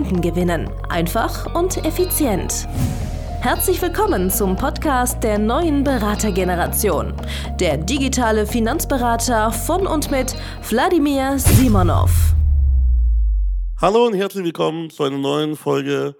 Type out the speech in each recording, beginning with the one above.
Kunden gewinnen. Einfach und effizient. Herzlich willkommen zum Podcast der neuen Beratergeneration. Der digitale Finanzberater von und mit Wladimir Simonov. Hallo und herzlich willkommen zu einer neuen Folge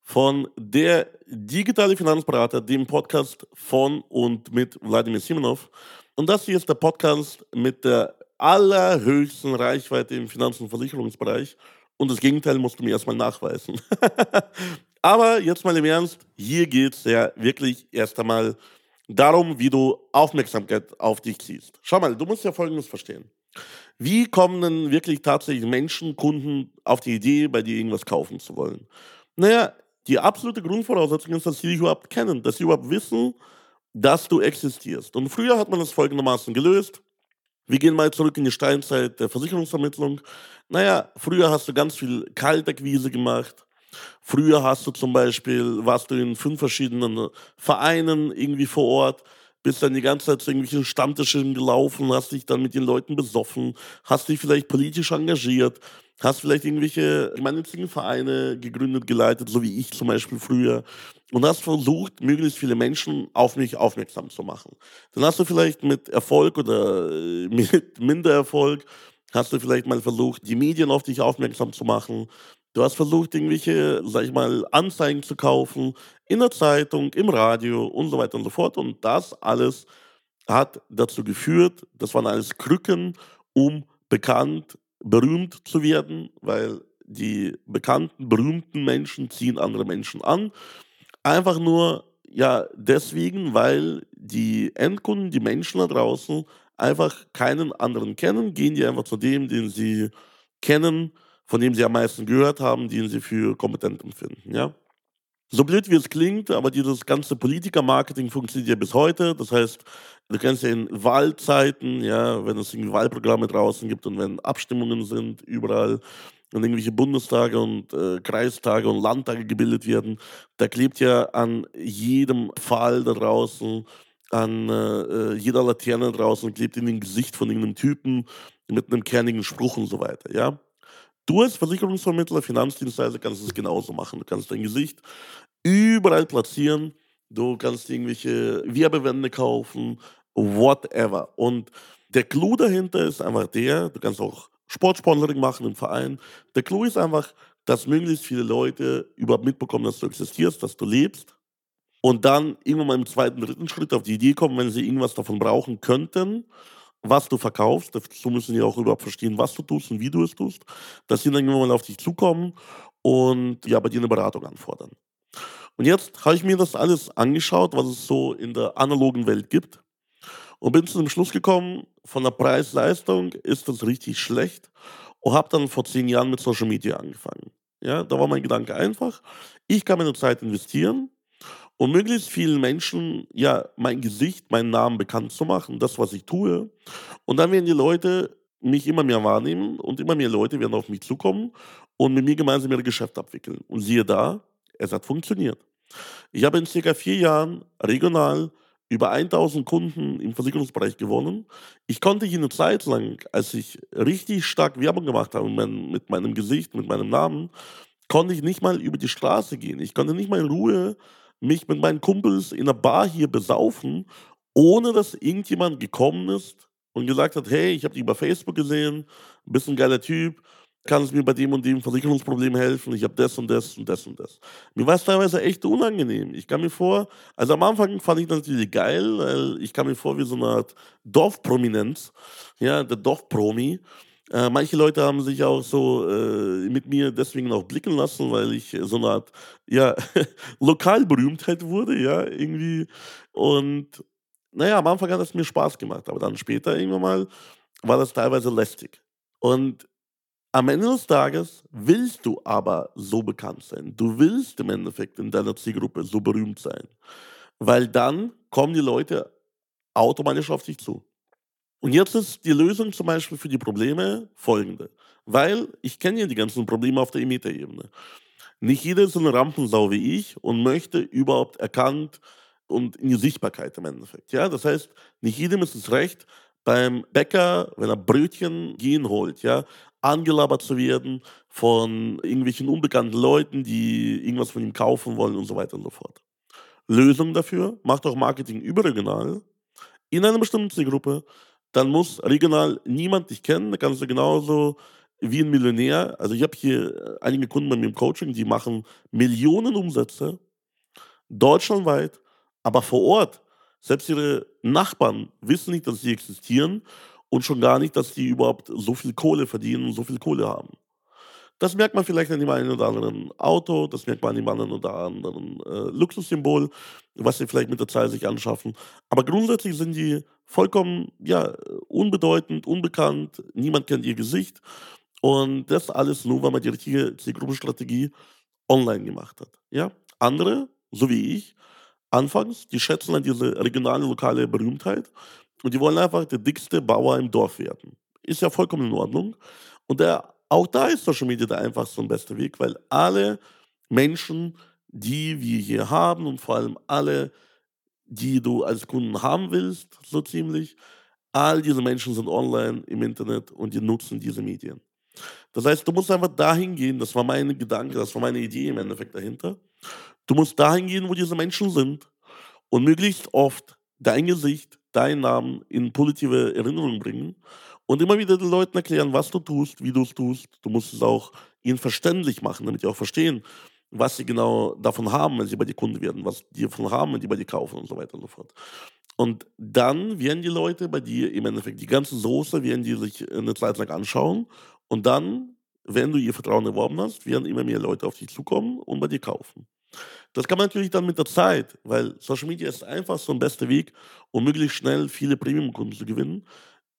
von der digitale Finanzberater, dem Podcast von und mit Wladimir Simonov. Und das hier ist der Podcast mit der allerhöchsten Reichweite im Finanz- und Versicherungsbereich. Und das Gegenteil musst du mir erstmal nachweisen. Aber jetzt mal im Ernst, hier geht es ja wirklich erst einmal darum, wie du Aufmerksamkeit auf dich ziehst. Schau mal, du musst ja Folgendes verstehen. Wie kommen denn wirklich tatsächlich Menschen, Kunden auf die Idee, bei dir irgendwas kaufen zu wollen? Naja, die absolute Grundvoraussetzung ist, dass sie dich überhaupt kennen, dass sie überhaupt wissen, dass du existierst. Und früher hat man das folgendermaßen gelöst. Wir gehen mal zurück in die Steinzeit der Versicherungsvermittlung. Naja, früher hast du ganz viel Kaltakquise gemacht. Früher hast du zum Beispiel, warst du in fünf verschiedenen Vereinen irgendwie vor Ort, bist dann die ganze Zeit zu irgendwelchen Stammtischen gelaufen, hast dich dann mit den Leuten besoffen, hast dich vielleicht politisch engagiert, hast vielleicht irgendwelche gemeinnützigen Vereine gegründet, geleitet, so wie ich zum Beispiel früher, und hast versucht, möglichst viele Menschen auf mich aufmerksam zu machen. Dann hast du vielleicht mit Erfolg oder äh, mit Mindererfolg, hast du vielleicht mal versucht, die Medien auf dich aufmerksam zu machen. Du hast versucht, irgendwelche, sag ich mal, Anzeigen zu kaufen, in der Zeitung, im Radio und so weiter und so fort. Und das alles hat dazu geführt, das waren alles Krücken, um bekannt berühmt zu werden, weil die bekannten, berühmten Menschen ziehen andere Menschen an. Einfach nur, ja, deswegen, weil die Endkunden, die Menschen da draußen einfach keinen anderen kennen, gehen die einfach zu dem, den sie kennen, von dem sie am meisten gehört haben, den sie für kompetent empfinden, ja. So blöd wie es klingt, aber dieses ganze Politiker-Marketing funktioniert ja bis heute. Das heißt, du kennst ja in Wahlzeiten, ja, wenn es irgendwie Wahlprogramme draußen gibt und wenn Abstimmungen sind, überall und irgendwelche Bundestage und äh, Kreistage und Landtage gebildet werden, da klebt ja an jedem Pfahl da draußen, an äh, äh jeder Laterne draußen, klebt in dem Gesicht von irgendeinem Typen mit einem kernigen Spruch und so weiter, ja. Du als Versicherungsvermittler, Finanzdienstleister kannst es genauso machen. Du kannst dein Gesicht überall platzieren. Du kannst irgendwelche Werbewände kaufen, whatever. Und der Clou dahinter ist einfach der, du kannst auch Sportsponsoring machen im Verein. Der Clou ist einfach, dass möglichst viele Leute überhaupt mitbekommen, dass du existierst, dass du lebst. Und dann irgendwann mal im zweiten, dritten Schritt auf die Idee kommen, wenn sie irgendwas davon brauchen könnten, was du verkaufst. Dazu müssen sie auch überhaupt verstehen, was du tust und wie du es tust. Dass sie dann irgendwann mal auf dich zukommen und ja, bei dir eine Beratung anfordern. Und jetzt habe ich mir das alles angeschaut, was es so in der analogen Welt gibt. Und bin zu dem Schluss gekommen, von der Preis-Leistung ist das richtig schlecht. Und habe dann vor zehn Jahren mit Social Media angefangen. Ja, da war mein Gedanke einfach. Ich kann meine Zeit investieren, um möglichst vielen Menschen ja mein Gesicht, meinen Namen bekannt zu machen, das, was ich tue. Und dann werden die Leute mich immer mehr wahrnehmen und immer mehr Leute werden auf mich zukommen und mit mir gemeinsam ihre Geschäfte abwickeln. Und siehe da, es hat funktioniert. Ich habe in circa vier Jahren regional über 1000 Kunden im Versicherungsbereich gewonnen. Ich konnte eine Zeit lang, als ich richtig stark Werbung gemacht habe mit meinem Gesicht, mit meinem Namen, konnte ich nicht mal über die Straße gehen. Ich konnte nicht mal in Ruhe mich mit meinen Kumpels in einer Bar hier besaufen, ohne dass irgendjemand gekommen ist und gesagt hat, hey, ich habe dich über Facebook gesehen, bist ein geiler Typ, kannst mir bei dem und dem Versicherungsproblem helfen, ich habe das und das und das und das. Mir war es teilweise echt unangenehm. Ich kam mir vor, also am Anfang fand ich das natürlich geil, weil ich kam mir vor wie so eine Art Dorfprominenz, ja, der Dorfpromi. Äh, manche Leute haben sich auch so äh, mit mir deswegen auch blicken lassen, weil ich so eine Art, ja, Lokalberühmtheit wurde, ja, irgendwie. Und naja, am Anfang hat es mir Spaß gemacht, aber dann später irgendwann mal war das teilweise lästig. Und Am Ende des Tages willst du aber so bekannt sein. Du willst im Endeffekt in deiner Zielgruppe so berühmt sein. Weil dann kommen die Leute automatisch auf dich zu. Und jetzt ist die Lösung zum Beispiel für die Probleme folgende. Weil ich kenne ja die ganzen Probleme auf der Metaebene. Nicht jeder ist eine Rampensau wie ich und möchte überhaupt erkannt und in die Sichtbarkeit im Endeffekt. Ja, das heißt, nicht jedem ist es recht, beim Bäcker, wenn er Brötchen gehen holt, ja, angelabert zu werden von irgendwelchen unbekannten Leuten, die irgendwas von ihm kaufen wollen und so weiter und so fort. Lösung dafür, macht auch Marketing überregional in einer bestimmten Zielgruppe, dann muss regional niemand dich kennen, da kannst du genauso wie ein Millionär, also ich habe hier einige Kunden bei mir im Coaching, die machen Millionen Umsätze, deutschlandweit, aber vor Ort, selbst ihre Nachbarn wissen nicht, dass sie existieren und schon gar nicht, dass die überhaupt so viel Kohle verdienen und so viel Kohle haben. Das merkt man vielleicht an dem einen oder anderen Auto, das merkt man an dem anderen oder anderen äh, Luxussymbol, was sie vielleicht mit der Zeit sich anschaffen. Aber grundsätzlich sind die vollkommen ja, unbedeutend, unbekannt, niemand kennt ihr Gesicht. Und das alles nur, weil man die richtige Zielgruppenstrategie online gemacht hat. Ja? Andere, so wie ich, anfangs, die schätzen an diese regionale, lokale Berühmtheit und die wollen einfach der dickste Bauer im Dorf werden. Ist ja vollkommen in Ordnung. Und der auch da ist Social Media der einfachste und beste Weg, weil alle Menschen, die wir hier haben und vor allem alle, die du als Kunden haben willst, so ziemlich, all diese Menschen sind online im Internet und die nutzen diese Medien. Das heißt, du musst einfach dahin gehen, das war mein Gedanke, das war meine Idee im Endeffekt dahinter. Du musst dahin gehen, wo diese Menschen sind und möglichst oft dein Gesicht, deinen Namen in positive Erinnerung bringen und immer wieder den Leuten erklären, was du tust, wie du es tust. Du musst es auch ihnen verständlich machen, damit sie auch verstehen, was sie genau davon haben, wenn sie bei dir Kunde werden, was die davon haben, wenn die bei dir kaufen und so weiter und so fort. Und dann werden die Leute bei dir im Endeffekt, die ganze Soße werden die sich eine Zeit lang anschauen und dann, wenn du ihr Vertrauen erworben hast, werden immer mehr Leute auf dich zukommen und bei dir kaufen. Das kann man natürlich dann mit der Zeit, weil Social Media ist einfach so ein bester Weg, um möglichst schnell viele Premium-Kunden zu gewinnen,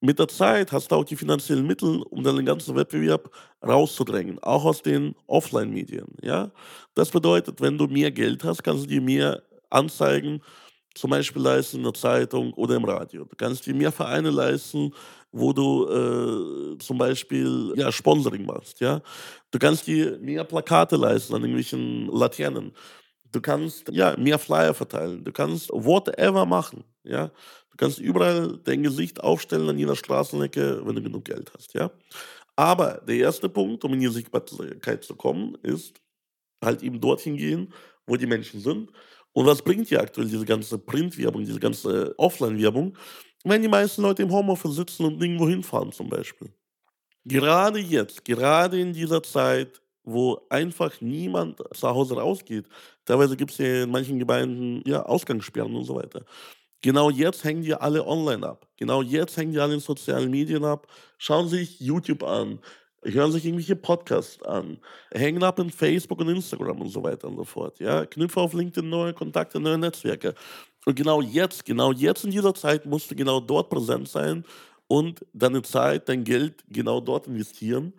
mit der Zeit hast du auch die finanziellen Mittel, um dann den ganzen Wettbewerb rauszudrängen, auch aus den Offline-Medien. Ja? Das bedeutet, wenn du mehr Geld hast, kannst du dir mehr Anzeigen zum Beispiel leisten in der Zeitung oder im Radio. Du kannst dir mehr Vereine leisten, wo du äh, zum Beispiel ja, Sponsoring machst. Ja? Du kannst dir mehr Plakate leisten an irgendwelchen Laternen. Du kannst ja mehr Flyer verteilen. Du kannst whatever machen. Ja? kannst überall dein Gesicht aufstellen an jeder Straßenecke, wenn du genug Geld hast, ja. Aber der erste Punkt, um in die Sichtbarkeit zu kommen, ist halt eben dorthin gehen, wo die Menschen sind. Und was bringt dir aktuell diese ganze Printwerbung, diese ganze Offline-Werbung, wenn die meisten Leute im Homeoffice sitzen und nirgendwo hinfahren zum Beispiel? Gerade jetzt, gerade in dieser Zeit, wo einfach niemand zu Hause rausgeht, teilweise gibt es ja in manchen Gemeinden ja, Ausgangssperren und so weiter. Genau jetzt hängen die alle online ab. Genau jetzt hängen die alle in sozialen Medien ab, schauen sich YouTube an, hören sich irgendwelche Podcasts an, hängen ab in Facebook und Instagram und so weiter und so fort. Ja? Knüpfe auf LinkedIn neue Kontakte, neue Netzwerke. Und genau jetzt, genau jetzt in dieser Zeit musst du genau dort präsent sein und deine Zeit, dein Geld genau dort investieren,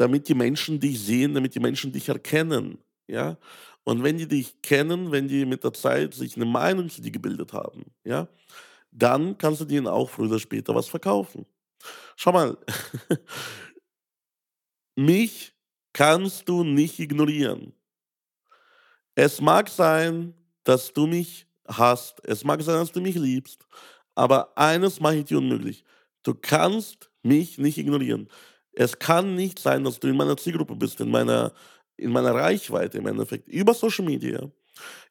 damit die Menschen dich sehen, damit die Menschen dich erkennen. Ja? Und wenn die dich kennen, wenn die mit der Zeit sich eine Meinung zu dir gebildet haben, ja, dann kannst du denen auch früher oder später was verkaufen. Schau mal, mich kannst du nicht ignorieren. Es mag sein, dass du mich hast, es mag sein, dass du mich liebst, aber eines mache ich dir unmöglich. Du kannst mich nicht ignorieren. Es kann nicht sein, dass du in meiner Zielgruppe bist, in meiner in meiner Reichweite im Endeffekt über Social Media.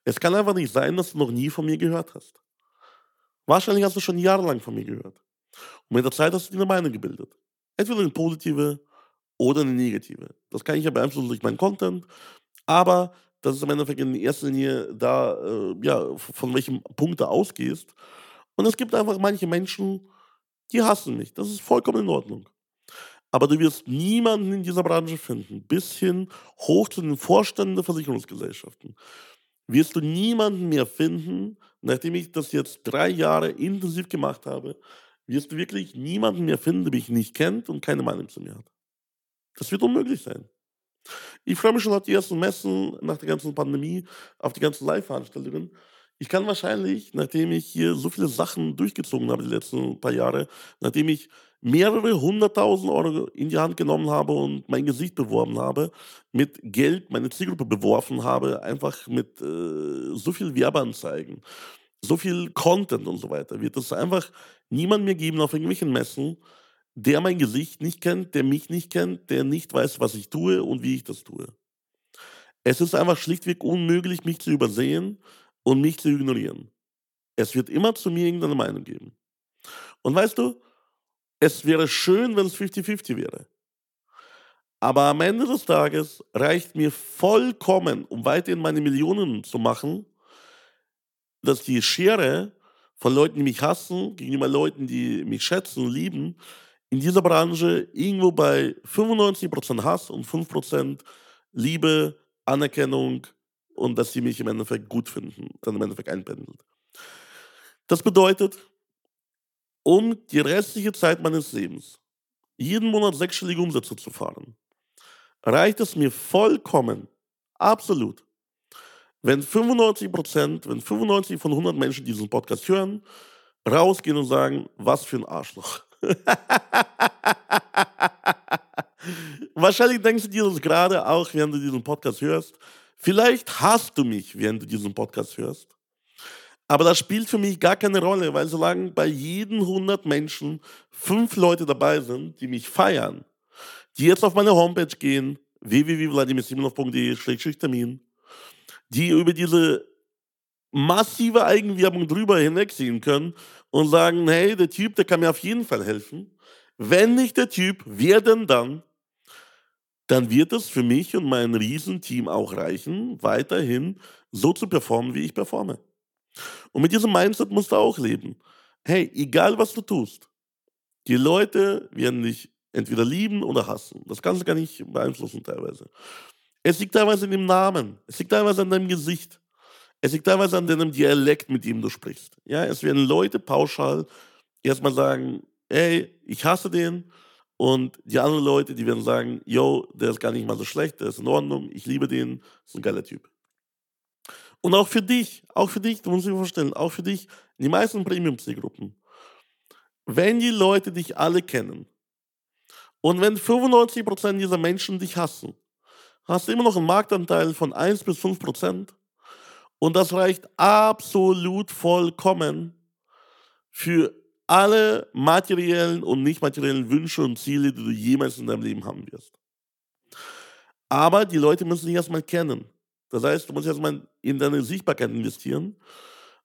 Es kann einfach nicht sein, dass du noch nie von mir gehört hast. Wahrscheinlich hast du schon jahrelang von mir gehört. Und mit der Zeit hast du dir eine Meinung gebildet. Entweder eine positive oder eine negative. Das kann ich ja beeinflussen durch meinen Content, aber das ist im Endeffekt in erster Linie da, äh, ja, von welchem Punkt du ausgehst. Und es gibt einfach manche Menschen, die hassen mich. Das ist vollkommen in Ordnung. Aber du wirst niemanden in dieser Branche finden, bis hin hoch zu den Vorständen der Versicherungsgesellschaften. Wirst du niemanden mehr finden, nachdem ich das jetzt drei Jahre intensiv gemacht habe, wirst du wirklich niemanden mehr finden, der mich nicht kennt und keine Meinung zu mir hat. Das wird unmöglich sein. Ich freue mich schon auf die ersten Messen nach der ganzen Pandemie, auf die ganzen Live-Veranstaltungen. Ich kann wahrscheinlich, nachdem ich hier so viele Sachen durchgezogen habe die letzten paar Jahre, nachdem ich mehrere hunderttausend Euro in die Hand genommen habe und mein Gesicht beworben habe, mit Geld meine Zielgruppe beworfen habe, einfach mit äh, so viel Werbeanzeigen, so viel Content und so weiter, wird es einfach niemand mehr geben auf irgendwelchen Messen, der mein Gesicht nicht kennt, der mich nicht kennt, der nicht weiß, was ich tue und wie ich das tue. Es ist einfach schlichtweg unmöglich, mich zu übersehen und mich zu ignorieren. Es wird immer zu mir irgendeine Meinung geben. Und weißt du, es wäre schön, wenn es 50-50 wäre. Aber am Ende des Tages reicht mir vollkommen, um weiterhin meine Millionen zu machen, dass die Schere von Leuten, die mich hassen, gegenüber Leuten, die mich schätzen und lieben, in dieser Branche irgendwo bei 95% Hass und 5% Liebe, Anerkennung und dass sie mich im Endeffekt gut finden, dann im Endeffekt einpendelt. Das bedeutet, um die restliche Zeit meines Lebens jeden Monat sechsstellige Umsätze zu fahren, reicht es mir vollkommen, absolut, wenn 95% wenn 95 von 100 Menschen diesen Podcast hören, rausgehen und sagen, was für ein Arschloch. Wahrscheinlich denkst du dir das gerade auch, während du diesen Podcast hörst. Vielleicht hast du mich, während du diesen Podcast hörst. Aber das spielt für mich gar keine Rolle, weil solange bei jedem 100 Menschen fünf Leute dabei sind, die mich feiern, die jetzt auf meine Homepage gehen, www.vladimirsimonov.de-termin, die über diese massive Eigenwerbung drüber hinwegsehen können und sagen, hey, der Typ, der kann mir auf jeden Fall helfen. Wenn nicht der Typ, wer denn dann? Dann wird es für mich und mein Riesenteam auch reichen, weiterhin so zu performen, wie ich performe. Und mit diesem Mindset musst du auch leben. Hey, egal was du tust, die Leute werden dich entweder lieben oder hassen. Das kannst du gar nicht beeinflussen teilweise. Es liegt teilweise in dem Namen, es liegt teilweise an deinem Gesicht. Es liegt teilweise an deinem Dialekt, mit dem du sprichst. Ja, es werden Leute pauschal erstmal sagen, ey, ich hasse den. Und die anderen Leute, die werden sagen, yo, der ist gar nicht mal so schlecht, der ist in Ordnung, ich liebe den, ist ein geiler Typ. Und auch für dich, auch für dich, du musst dir vorstellen, auch für dich, die meisten Premium-Zielgruppen, wenn die Leute dich alle kennen und wenn 95% dieser Menschen dich hassen, hast du immer noch einen Marktanteil von 1 bis 5%. Und das reicht absolut vollkommen für alle materiellen und nicht materiellen Wünsche und Ziele, die du jemals in deinem Leben haben wirst. Aber die Leute müssen dich erstmal kennen. Das heißt, du musst erstmal in deine Sichtbarkeit investieren.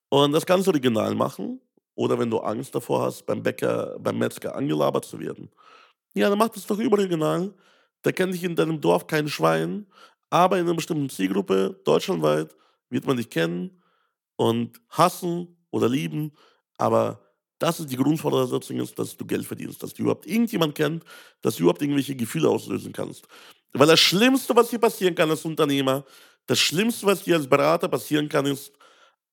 Und das kannst du regional machen. Oder wenn du Angst davor hast, beim Bäcker, beim Metzger angelabert zu werden. Ja, dann mach das doch überregional. Da kennt dich in deinem Dorf kein Schwein. Aber in einer bestimmten Zielgruppe, deutschlandweit, wird man dich kennen und hassen oder lieben, aber das ist die Grundvoraussetzung, ist, dass du Geld verdienst, dass du überhaupt irgendjemand kennt, dass du überhaupt irgendwelche Gefühle auslösen kannst. Weil das Schlimmste, was dir passieren kann als Unternehmer, das Schlimmste, was dir als Berater passieren kann, ist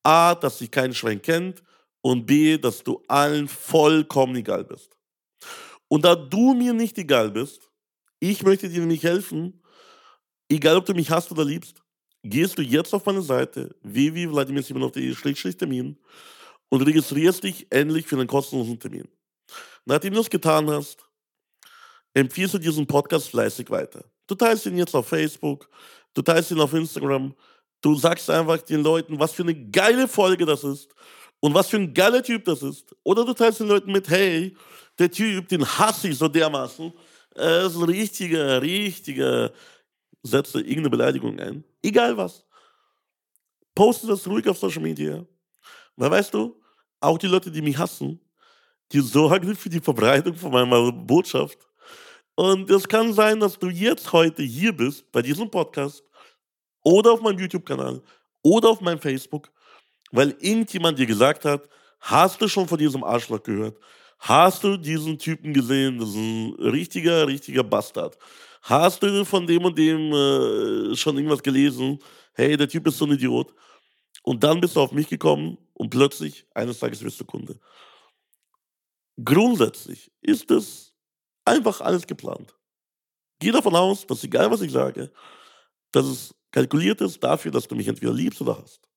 A, dass dich kein Schwein kennt und B, dass du allen vollkommen egal bist. Und da du mir nicht egal bist, ich möchte dir nämlich helfen, egal ob du mich hast oder liebst, gehst du jetzt auf meine Seite www.vladimirsimonov.de-termin und registrierst dich endlich für einen kostenlosen Termin. Nachdem du das getan hast, empfiehlst du diesen Podcast fleißig weiter. Du teilst ihn jetzt auf Facebook, du teilst ihn auf Instagram, du sagst einfach den Leuten, was für eine geile Folge das ist und was für ein geiler Typ das ist. Oder du teilst den Leuten mit, hey, der Typ, den hasse ich so dermaßen, er ist ein richtiger, richtiger setze irgendeine Beleidigung ein. Egal was. Poste das ruhig auf Social Media. Weil weißt du, auch die Leute, die mich hassen, die sorgen für die Verbreitung von meiner Botschaft. Und es kann sein, dass du jetzt heute hier bist, bei diesem Podcast, oder auf meinem YouTube-Kanal, oder auf meinem Facebook, weil irgendjemand dir gesagt hat, hast du schon von diesem Arschloch gehört? Hast du diesen Typen gesehen? Das ist ein richtiger, richtiger Bastard hast du von dem und dem äh, schon irgendwas gelesen? Hey, der Typ ist so ein Idiot. Und dann bist du auf mich gekommen und plötzlich, eines Tages wirst du Kunde. Grundsätzlich ist es einfach alles geplant. Geh davon aus, dass egal was ich sage, dass es kalkuliert ist dafür, dass du mich entweder liebst oder hast.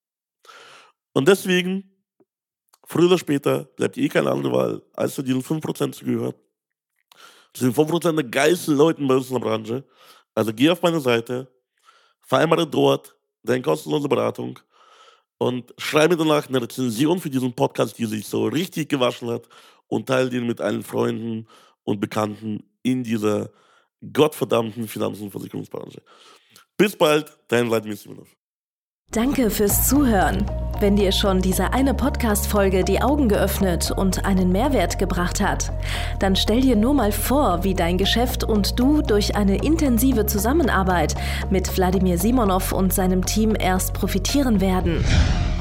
Und deswegen, früher oder später, bleibt eh keine andere Wahl, als zu diesen 5% zu gehören. Zu den 5% der geilsten Leuten bei uns in der Branche. Also geh auf meine Seite, vereinbare dort deine kostenlose Beratung und schreibe danach eine Rezension für diesen Podcast, die sich so richtig gewaschen hat und teile den mit allen Freunden und Bekannten in dieser gottverdammten Finanz- und Versicherungsbranche. Bis bald, dein Vladimir Simonov. Danke fürs Zuhören. Wenn dir schon diese eine Podcast-Folge die Augen geöffnet und einen Mehrwert gebracht hat, dann stell dir nur mal vor, wie dein Geschäft und du durch eine intensive Zusammenarbeit mit Wladimir Simonov und seinem Team erst profitieren werden.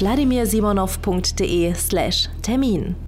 www www.vladimirsimonov.de/termin.